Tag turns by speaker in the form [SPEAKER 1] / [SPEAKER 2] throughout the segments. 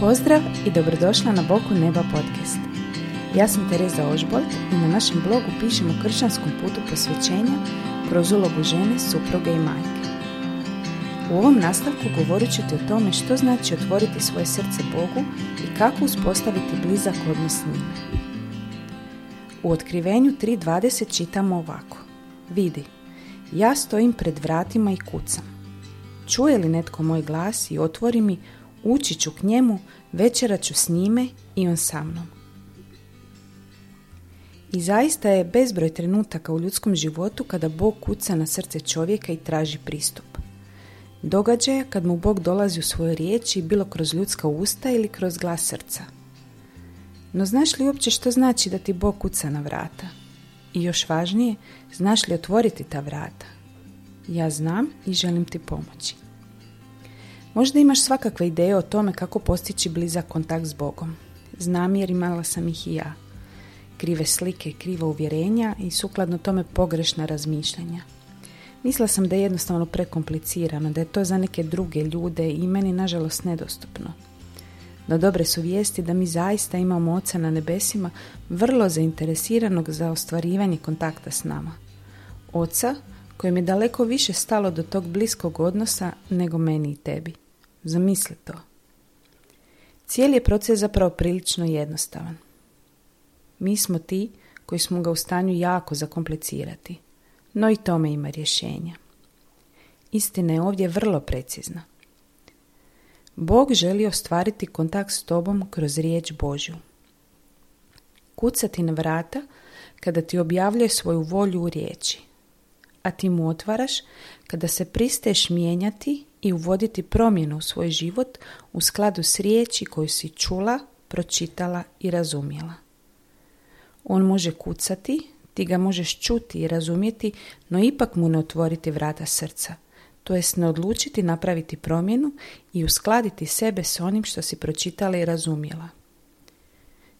[SPEAKER 1] Pozdrav i dobrodošla na Boku neba podcast. Ja sam Tereza Ožbolt i na našem blogu pišemo o kršćanskom putu posvećenja kroz ulogu žene, supruge i majke. U ovom nastavku govorit ću ti o tome što znači otvoriti svoje srce Bogu i kako uspostaviti blizak odnos s njime. U otkrivenju 3.20 čitamo ovako. Vidi, ja stojim pred vratima i kucam. Čuje li netko moj glas i otvori mi, ući ću k njemu, večerat ću s njime i on sa mnom. I zaista je bezbroj trenutaka u ljudskom životu kada Bog kuca na srce čovjeka i traži pristup. Događaja kad mu Bog dolazi u svoje riječi bilo kroz ljudska usta ili kroz glas srca. No znaš li uopće što znači da ti Bog kuca na vrata? I još važnije, znaš li otvoriti ta vrata? Ja znam i želim ti pomoći. Možda imaš svakakve ideje o tome kako postići blizak kontakt s Bogom. Znam jer imala sam ih i ja. Krive slike, kriva uvjerenja i sukladno tome pogrešna razmišljanja. Mislila sam da je jednostavno prekomplicirano, da je to za neke druge ljude i meni nažalost nedostupno. No dobre su vijesti da mi zaista imamo oca na nebesima vrlo zainteresiranog za ostvarivanje kontakta s nama. Oca kojem je daleko više stalo do tog bliskog odnosa nego meni i tebi. Zamisli to. Cijeli je proces zapravo prilično jednostavan. Mi smo ti koji smo ga u stanju jako zakomplicirati, no i tome ima rješenja. Istina je ovdje vrlo precizna. Bog želi ostvariti kontakt s tobom kroz riječ Božju. Kucati na vrata kada ti objavljuje svoju volju u riječi, a ti mu otvaraš kada se pristaješ mijenjati i uvoditi promjenu u svoj život u skladu s riječi koju si čula, pročitala i razumjela. On može kucati, ti ga možeš čuti i razumjeti, no ipak mu ne otvoriti vrata srca, to jest ne odlučiti napraviti promjenu i uskladiti sebe s onim što si pročitala i razumjela.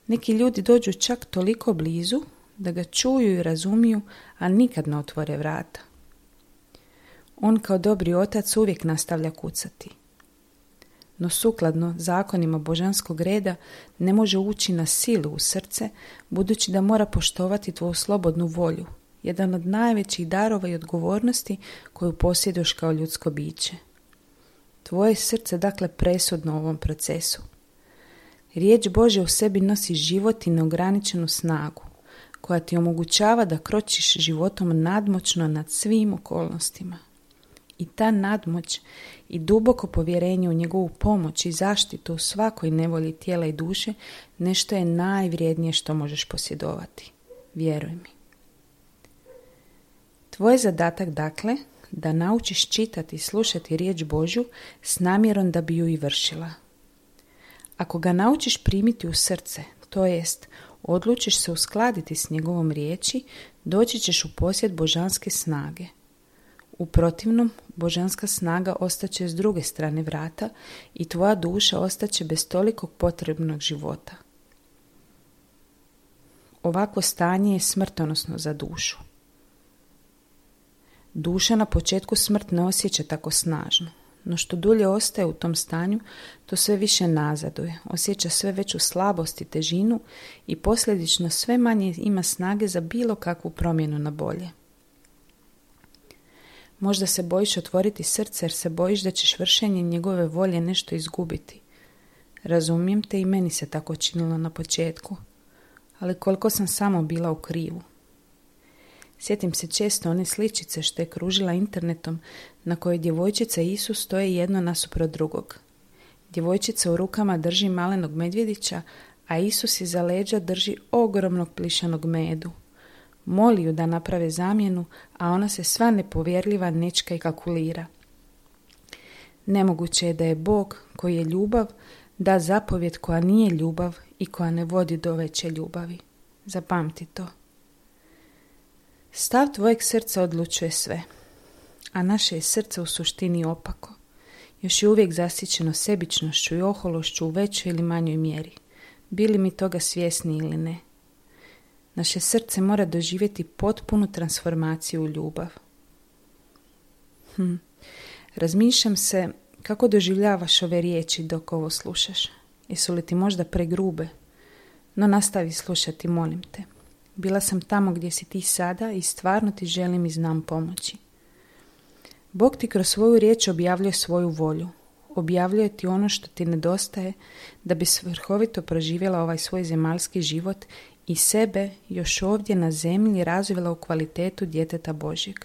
[SPEAKER 1] Neki ljudi dođu čak toliko blizu da ga čuju i razumiju, a nikad ne otvore vrata. On kao dobri otac uvijek nastavlja kucati. No sukladno zakonima božanskog reda ne može ući na silu u srce, budući da mora poštovati tvoju slobodnu volju, jedan od najvećih darova i odgovornosti koju posjeduješ kao ljudsko biće. Tvoje srce dakle presudno u ovom procesu. Riječ Bože u sebi nosi život i neograničenu snagu, koja ti omogućava da kročiš životom nadmoćno nad svim okolnostima. I ta nadmoć i duboko povjerenje u njegovu pomoć i zaštitu u svakoj nevolji tijela i duše nešto je najvrijednije što možeš posjedovati. Vjeruj mi. Tvoj zadatak dakle da naučiš čitati i slušati riječ Božju s namjerom da bi ju i vršila. Ako ga naučiš primiti u srce, to jest odlučiš se uskladiti s njegovom riječi, doći ćeš u posjed božanske snage. U protivnom, božanska snaga ostaće s druge strane vrata i tvoja duša ostaće bez tolikog potrebnog života. Ovako stanje je smrtonosno za dušu. Duša na početku smrt ne osjeća tako snažno, no što dulje ostaje u tom stanju, to sve više nazaduje, osjeća sve veću slabost i težinu i posljedično sve manje ima snage za bilo kakvu promjenu na bolje. Možda se bojiš otvoriti srce jer se bojiš da ćeš vršenje njegove volje nešto izgubiti. Razumijem te i meni se tako činilo na početku, ali koliko sam samo bila u krivu. Sjetim se često one sličice što je kružila internetom na kojoj djevojčica Isus stoje jedno nasuprot drugog. Djevojčica u rukama drži malenog medvjedića, a Isus iza leđa drži ogromnog plišanog medu. Moli ju da naprave zamjenu, a ona se sva nepovjerljiva nečka i kalkulira. Nemoguće je da je Bog, koji je ljubav, da zapovjed koja nije ljubav i koja ne vodi do veće ljubavi. Zapamti to. Stav tvojeg srca odlučuje sve, a naše je srce u suštini opako. Još je uvijek zasićeno sebičnošću i ohološću u većoj ili manjoj mjeri. Bili mi toga svjesni ili ne. Naše srce mora doživjeti potpunu transformaciju u ljubav. Hm. Razmišljam se kako doživljavaš ove riječi dok ovo slušaš. Jesu li ti možda pregrube? No nastavi slušati, molim te. Bila sam tamo gdje si ti sada i stvarno ti želim i znam pomoći. Bog ti kroz svoju riječ objavljuje svoju volju. Objavljuje ti ono što ti nedostaje da bi svrhovito proživjela ovaj svoj zemaljski život i sebe još ovdje na zemlji razvila u kvalitetu djeteta Božjeg.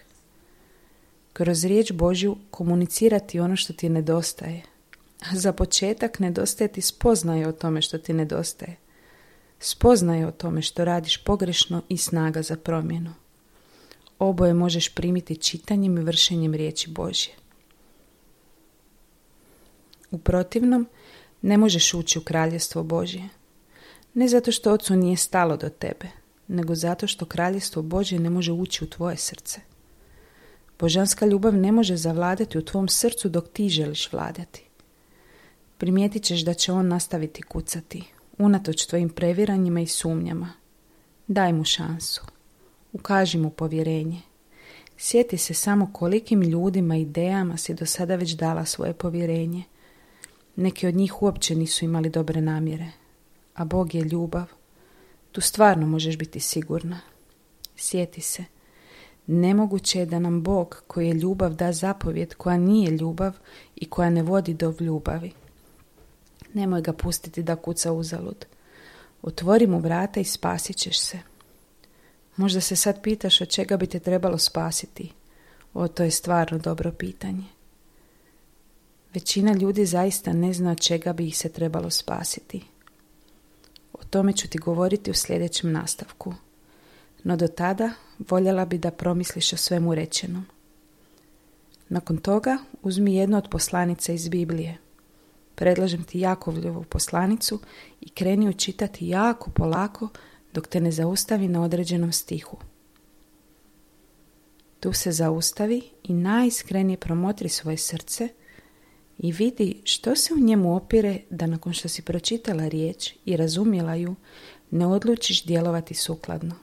[SPEAKER 1] Kroz riječ Božju komunicirati ono što ti nedostaje. A za početak nedostaje ti spoznaje o tome što ti nedostaje. Spoznaje o tome što radiš pogrešno i snaga za promjenu. Oboje možeš primiti čitanjem i vršenjem riječi Božje. U protivnom, ne možeš ući u kraljestvo Božje. Ne zato što ocu nije stalo do tebe, nego zato što kraljestvo Božje ne može ući u tvoje srce. Božanska ljubav ne može zavladati u tvom srcu dok ti želiš vladati. Primijetit ćeš da će on nastaviti kucati, unatoč tvojim previranjima i sumnjama. Daj mu šansu. Ukaži mu povjerenje. Sjeti se samo kolikim ljudima i idejama si do sada već dala svoje povjerenje. Neki od njih uopće nisu imali dobre namjere. A Bog je ljubav. Tu stvarno možeš biti sigurna. Sjeti se. Nemoguće je da nam Bog koji je ljubav da zapovjed koja nije ljubav i koja ne vodi do ljubavi. Nemoj ga pustiti da kuca uzalud. Otvori mu vrata i spasit ćeš se. Možda se sad pitaš od čega bi te trebalo spasiti. O, to je stvarno dobro pitanje. Većina ljudi zaista ne zna od čega bi ih se trebalo spasiti. Tome ću ti govoriti u sljedećem nastavku. No do tada voljela bi da promisliš o svemu rečenom. Nakon toga uzmi jednu od poslanica iz Biblije. Predlažem ti Jakovljevu poslanicu i kreni ju čitati jako polako dok te ne zaustavi na određenom stihu. Tu se zaustavi i najiskrenije promotri svoje srce i vidi što se u njemu opire da nakon što si pročitala riječ i razumjela ju, ne odlučiš djelovati sukladno.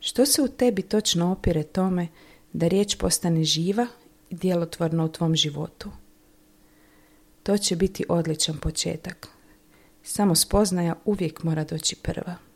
[SPEAKER 1] Što se u tebi točno opire tome da riječ postane živa i djelotvorna u tvom životu? To će biti odličan početak. Samo spoznaja uvijek mora doći prva.